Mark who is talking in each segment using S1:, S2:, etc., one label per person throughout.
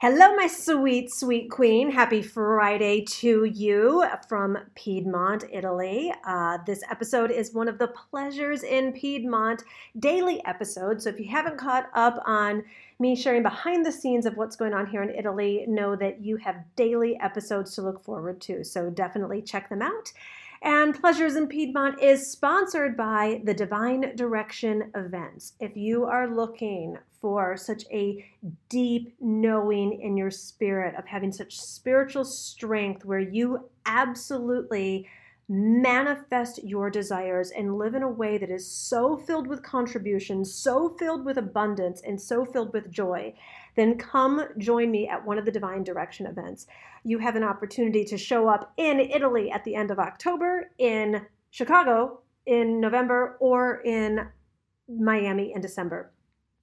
S1: Hello, my sweet, sweet queen. Happy Friday to you from Piedmont, Italy. Uh, this episode is one of the Pleasures in Piedmont daily episodes. So if you haven't caught up on me sharing behind the scenes of what's going on here in Italy, know that you have daily episodes to look forward to. So definitely check them out. And Pleasures in Piedmont is sponsored by the Divine Direction Events. If you are looking for such a deep knowing in your spirit of having such spiritual strength where you absolutely manifest your desires and live in a way that is so filled with contribution, so filled with abundance, and so filled with joy, then come join me at one of the Divine Direction events. You have an opportunity to show up in Italy at the end of October, in Chicago in November, or in Miami in December.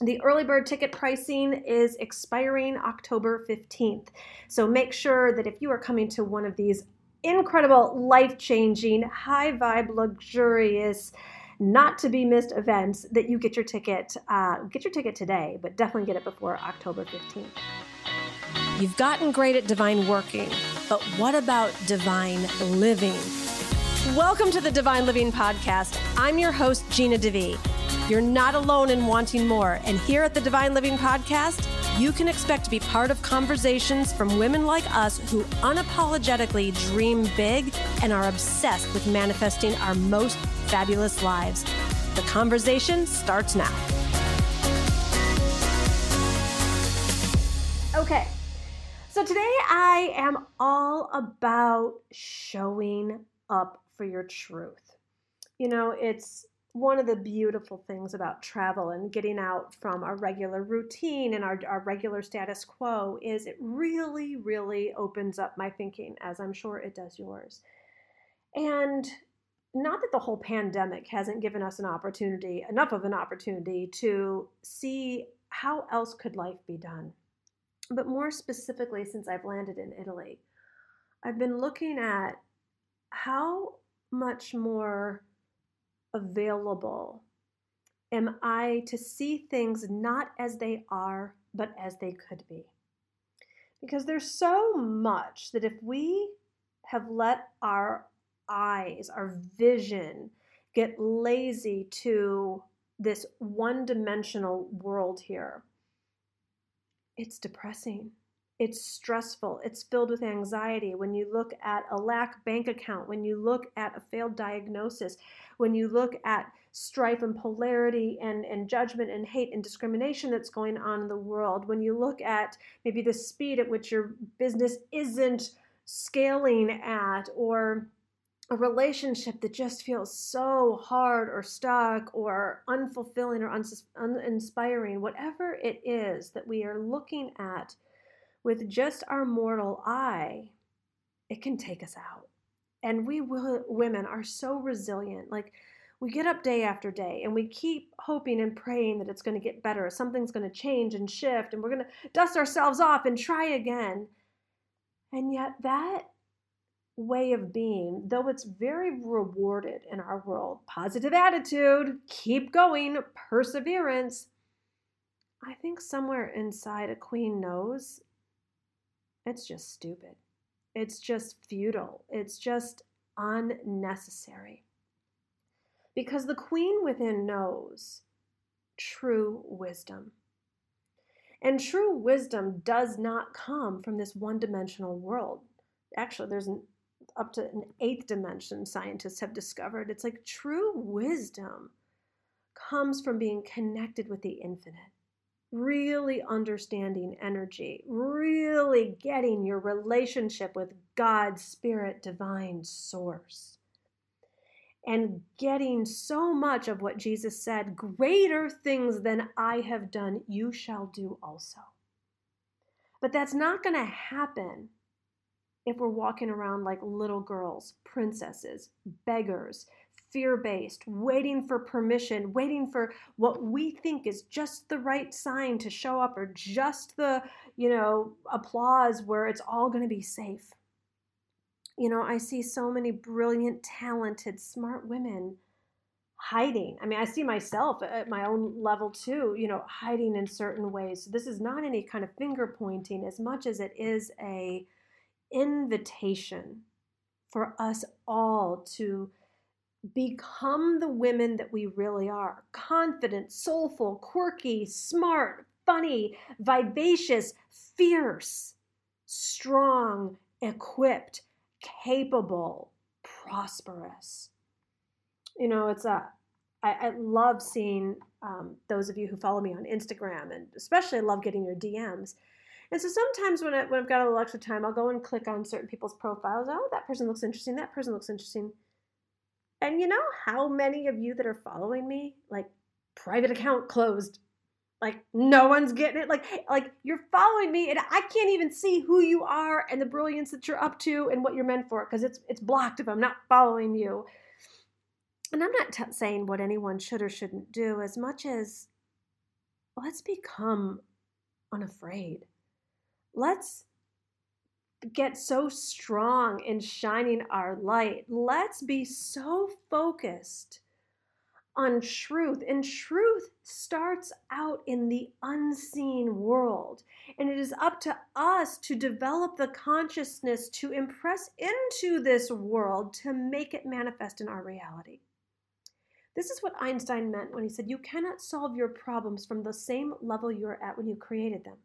S1: The early bird ticket pricing is expiring October 15th. So make sure that if you are coming to one of these incredible, life changing, high vibe, luxurious, not to be missed events that you get your ticket. Uh, get your ticket today, but definitely get it before October 15th.
S2: You've gotten great at divine working, but what about divine living? Welcome to the Divine Living Podcast. I'm your host, Gina DeVee. You're not alone in wanting more, and here at the Divine Living Podcast, you can expect to be part of conversations from women like us who unapologetically dream big and are obsessed with manifesting our most fabulous lives. The conversation starts now.
S1: Okay, so today I am all about showing up for your truth. You know, it's one of the beautiful things about travel and getting out from our regular routine and our, our regular status quo is it really, really opens up my thinking, as I'm sure it does yours. And not that the whole pandemic hasn't given us an opportunity, enough of an opportunity to see how else could life be done. But more specifically, since I've landed in Italy, I've been looking at how much more available am I to see things not as they are, but as they could be? Because there's so much that if we have let our eyes, our vision, get lazy to this one dimensional world here, it's depressing. It's stressful. It's filled with anxiety. When you look at a lack bank account, when you look at a failed diagnosis, when you look at strife and polarity and, and judgment and hate and discrimination that's going on in the world, when you look at maybe the speed at which your business isn't scaling at, or a relationship that just feels so hard or stuck or unfulfilling or uninspiring, whatever it is that we are looking at with just our mortal eye, it can take us out. And we women are so resilient. Like we get up day after day and we keep hoping and praying that it's going to get better, something's going to change and shift, and we're going to dust ourselves off and try again. And yet, that way of being, though it's very rewarded in our world, positive attitude, keep going, perseverance, I think somewhere inside a queen knows it's just stupid. It's just futile. It's just unnecessary. Because the queen within knows true wisdom. And true wisdom does not come from this one dimensional world. Actually, there's an, up to an eighth dimension scientists have discovered. It's like true wisdom comes from being connected with the infinite really understanding energy, really getting your relationship with God, Spirit, Divine Source, and getting so much of what Jesus said greater things than I have done, you shall do also. But that's not going to happen if we're walking around like little girls, princesses, beggars, fear based, waiting for permission, waiting for what we think is just the right sign to show up or just the, you know, applause where it's all going to be safe. You know, I see so many brilliant, talented, smart women hiding. I mean, I see myself at my own level too, you know, hiding in certain ways. So this is not any kind of finger pointing as much as it is a invitation for us all to become the women that we really are confident, soulful, quirky, smart, funny, vivacious, fierce, strong, equipped, capable, prosperous. You know, it's a I, I love seeing um, those of you who follow me on Instagram, and especially I love getting your DMs. And so sometimes when, I, when I've got a little extra time, I'll go and click on certain people's profiles. Oh, that person looks interesting. That person looks interesting. And you know how many of you that are following me, like private account closed, like no one's getting it. Like like you're following me, and I can't even see who you are and the brilliance that you're up to and what you're meant for because it's it's blocked if I'm not following you. And I'm not t- saying what anyone should or shouldn't do as much as let's become unafraid. Let's get so strong in shining our light. Let's be so focused on truth. And truth starts out in the unseen world. And it is up to us to develop the consciousness to impress into this world to make it manifest in our reality. This is what Einstein meant when he said, You cannot solve your problems from the same level you're at when you created them.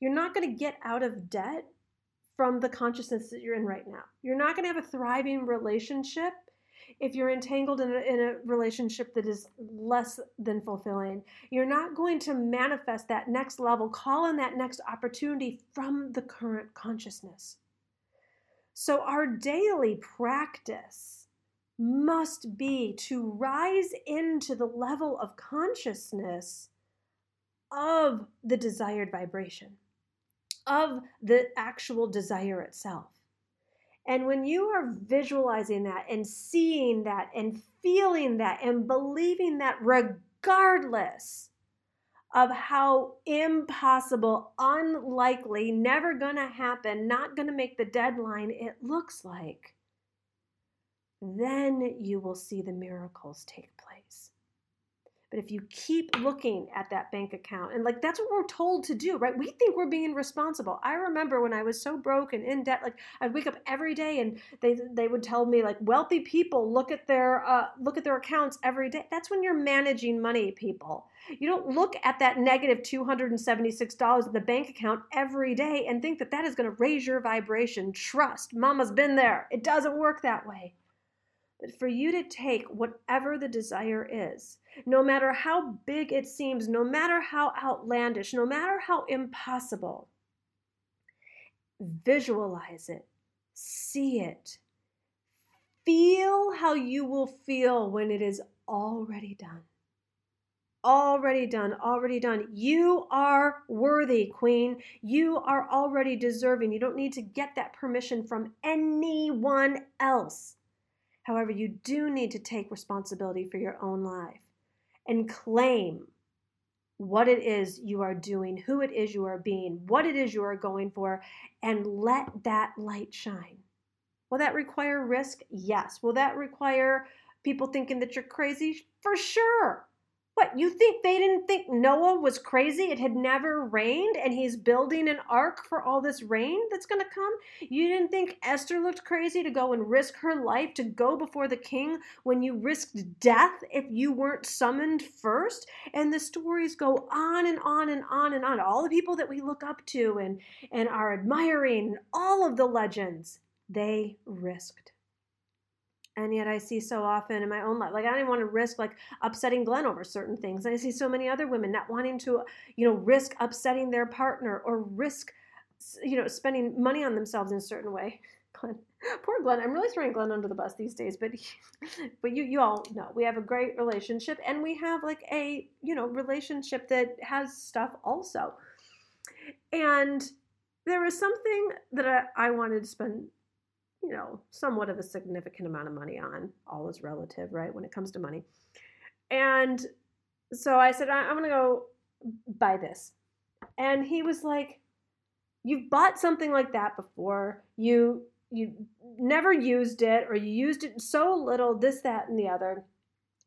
S1: You're not going to get out of debt from the consciousness that you're in right now. You're not going to have a thriving relationship if you're entangled in a, in a relationship that is less than fulfilling. You're not going to manifest that next level, call in that next opportunity from the current consciousness. So, our daily practice must be to rise into the level of consciousness of the desired vibration of the actual desire itself. And when you are visualizing that and seeing that and feeling that and believing that, regardless of how impossible, unlikely, never gonna happen, not gonna make the deadline it looks like, then you will see the miracles take place. But if you keep looking at that bank account, and like that's what we're told to do, right? We think we're being responsible. I remember when I was so broke and in debt, like I'd wake up every day and they they would tell me like wealthy people look at their uh, look at their accounts every day. That's when you're managing money, people. You don't look at that negative two hundred and seventy six dollars in the bank account every day and think that that is going to raise your vibration. Trust, Mama's been there. It doesn't work that way. But for you to take whatever the desire is no matter how big it seems, no matter how outlandish, no matter how impossible. Visualize it, see it, feel how you will feel when it is already done. Already done, already done. You are worthy, Queen. You are already deserving. You don't need to get that permission from anyone else. However, you do need to take responsibility for your own life and claim what it is you are doing, who it is you are being, what it is you are going for, and let that light shine. Will that require risk? Yes. Will that require people thinking that you're crazy? For sure. What, you think they didn't think Noah was crazy? It had never rained and he's building an ark for all this rain that's going to come? You didn't think Esther looked crazy to go and risk her life to go before the king when you risked death if you weren't summoned first? And the stories go on and on and on and on. All the people that we look up to and, and are admiring, all of the legends, they risked and yet I see so often in my own life, like I don't even want to risk like upsetting Glenn over certain things. And I see so many other women not wanting to, you know, risk upsetting their partner or risk, you know, spending money on themselves in a certain way. Glenn, poor Glenn. I'm really throwing Glenn under the bus these days, but he, but you you all know we have a great relationship, and we have like a you know relationship that has stuff also. And there was something that I, I wanted to spend you know, somewhat of a significant amount of money on. All is relative, right, when it comes to money. And so I said, I'm going to go buy this. And he was like, You've bought something like that before. You you never used it or you used it so little this that and the other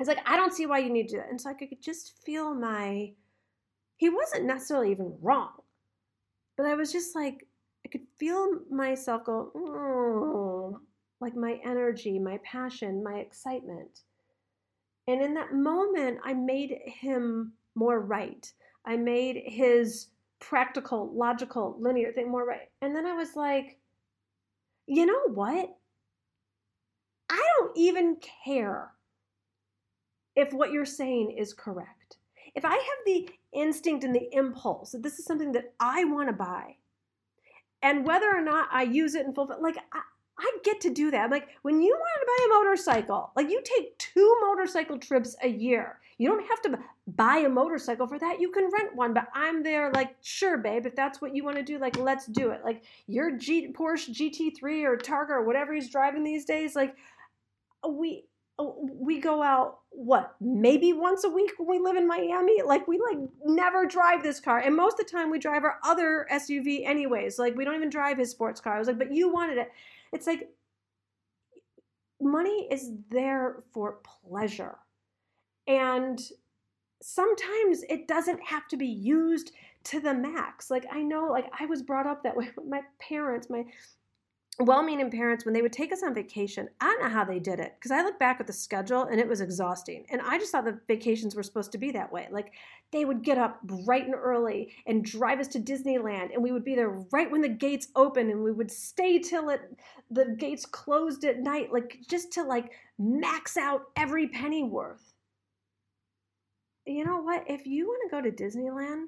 S1: it's like, I don't see why you need to do that. And so I could just feel my, he wasn't necessarily even wrong, but I was just like, I could feel myself go, mm, like my energy, my passion, my excitement. And in that moment, I made him more right. I made his practical, logical, linear thing more right. And then I was like, you know what? I don't even care if what you're saying is correct. If I have the instinct and the impulse that this is something that I want to buy, and whether or not I use it in full, like I, I get to do that. Like, when you want to buy a motorcycle, like you take two motorcycle trips a year. You don't have to buy a motorcycle for that. You can rent one, but I'm there like, sure, babe, if that's what you want to do, like, let's do it. Like your G- Porsche GT3 or Targa or whatever he's driving these days, like we we go out what maybe once a week when we live in Miami? Like we like never drive this car. And most of the time we drive our other SUV anyways. Like we don't even drive his sports car. I was like but you wanted it. It's like money is there for pleasure. And sometimes it doesn't have to be used to the max. Like I know like I was brought up that way my parents. My well meaning parents, when they would take us on vacation, I don't know how they did it because I look back at the schedule and it was exhausting. And I just thought the vacations were supposed to be that way. Like they would get up bright and early and drive us to Disneyland, and we would be there right when the gates open, and we would stay till it the gates closed at night, like just to like max out every penny worth. You know what? If you want to go to Disneyland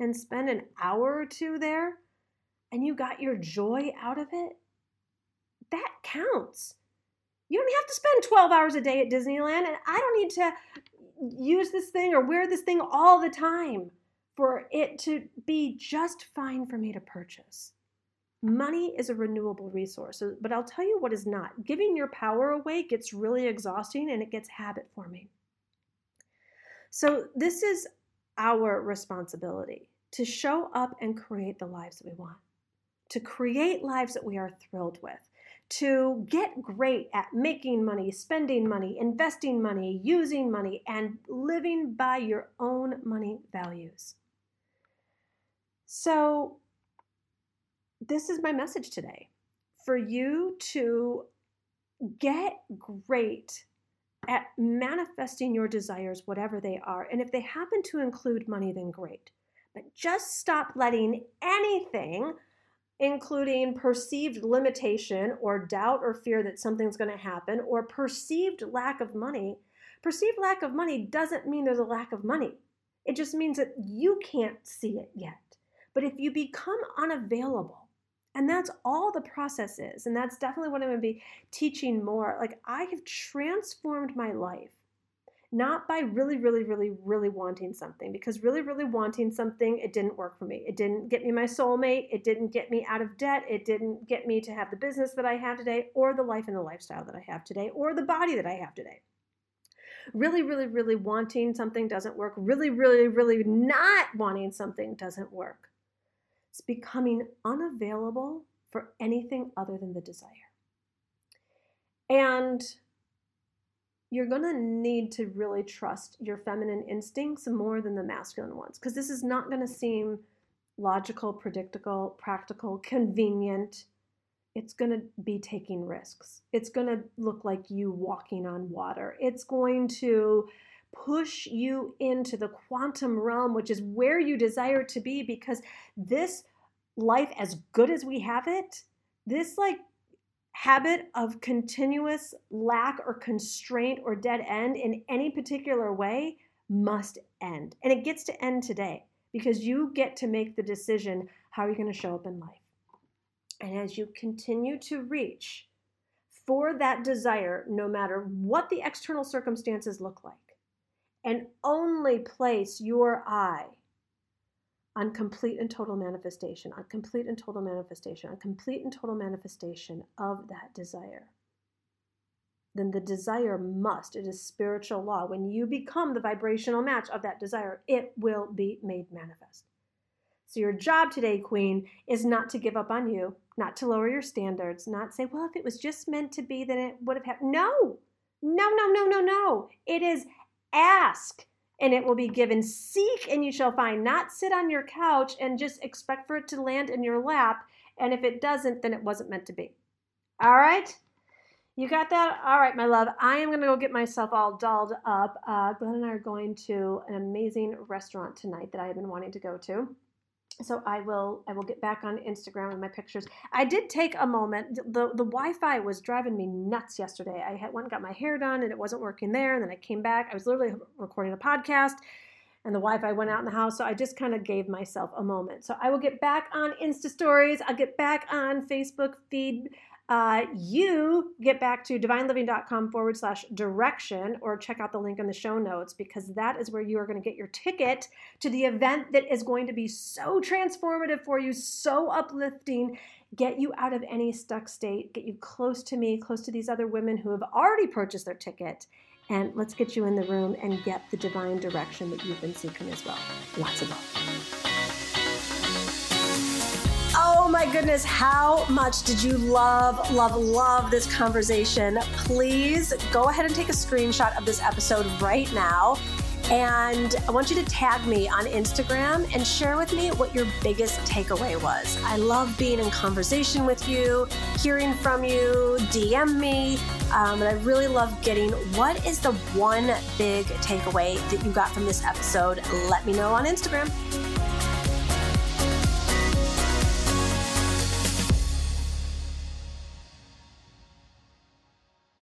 S1: and spend an hour or two there, and you got your joy out of it, that counts. You don't have to spend 12 hours a day at Disneyland, and I don't need to use this thing or wear this thing all the time for it to be just fine for me to purchase. Money is a renewable resource, but I'll tell you what is not. Giving your power away gets really exhausting and it gets habit forming. So, this is our responsibility to show up and create the lives that we want, to create lives that we are thrilled with, to get great at making money, spending money, investing money, using money, and living by your own money values. So, this is my message today for you to get great at manifesting your desires, whatever they are. And if they happen to include money, then great. But just stop letting anything including perceived limitation or doubt or fear that something's going to happen or perceived lack of money. Perceived lack of money doesn't mean there's a lack of money. It just means that you can't see it yet. But if you become unavailable, and that's all the process is, and that's definitely what I'm going to be teaching more. Like, I have transformed my life not by really, really, really, really wanting something, because really, really wanting something, it didn't work for me. It didn't get me my soulmate. It didn't get me out of debt. It didn't get me to have the business that I have today, or the life and the lifestyle that I have today, or the body that I have today. Really, really, really wanting something doesn't work. Really, really, really not wanting something doesn't work. It's becoming unavailable for anything other than the desire. And you're going to need to really trust your feminine instincts more than the masculine ones because this is not going to seem logical, predictable, practical, convenient. It's going to be taking risks. It's going to look like you walking on water. It's going to push you into the quantum realm, which is where you desire to be because this life, as good as we have it, this like habit of continuous lack or constraint or dead end in any particular way must end. And it gets to end today because you get to make the decision how you're going to show up in life. And as you continue to reach for that desire, no matter what the external circumstances look like, and only place your eye on complete and total manifestation, on complete and total manifestation, on complete and total manifestation of that desire, then the desire must, it is spiritual law. When you become the vibrational match of that desire, it will be made manifest. So, your job today, Queen, is not to give up on you, not to lower your standards, not say, well, if it was just meant to be, then it would have happened. No, No, no, no, no, no. It is ask and it will be given. Seek and you shall find. Not sit on your couch and just expect for it to land in your lap. And if it doesn't, then it wasn't meant to be. All right? You got that? All right, my love. I am going to go get myself all dolled up. Uh, Glenn and I are going to an amazing restaurant tonight that I have been wanting to go to so I will I will get back on Instagram with my pictures. I did take a moment. The the Wi-Fi was driving me nuts yesterday. I had went got my hair done and it wasn't working there. And then I came back. I was literally recording a podcast and the Wi-Fi went out in the house. So I just kind of gave myself a moment. So I will get back on Insta stories. I'll get back on Facebook feed uh, you get back to divineliving.com forward slash direction or check out the link in the show notes because that is where you are going to get your ticket to the event that is going to be so transformative for you, so uplifting, get you out of any stuck state, get you close to me, close to these other women who have already purchased their ticket. And let's get you in the room and get the divine direction that you've been seeking as well. Lots of love. My goodness, how much did you love, love, love this conversation? Please go ahead and take a screenshot of this episode right now. And I want you to tag me on Instagram and share with me what your biggest takeaway was. I love being in conversation with you, hearing from you, DM me. Um, and I really love getting what is the one big takeaway that you got from this episode. Let me know on Instagram.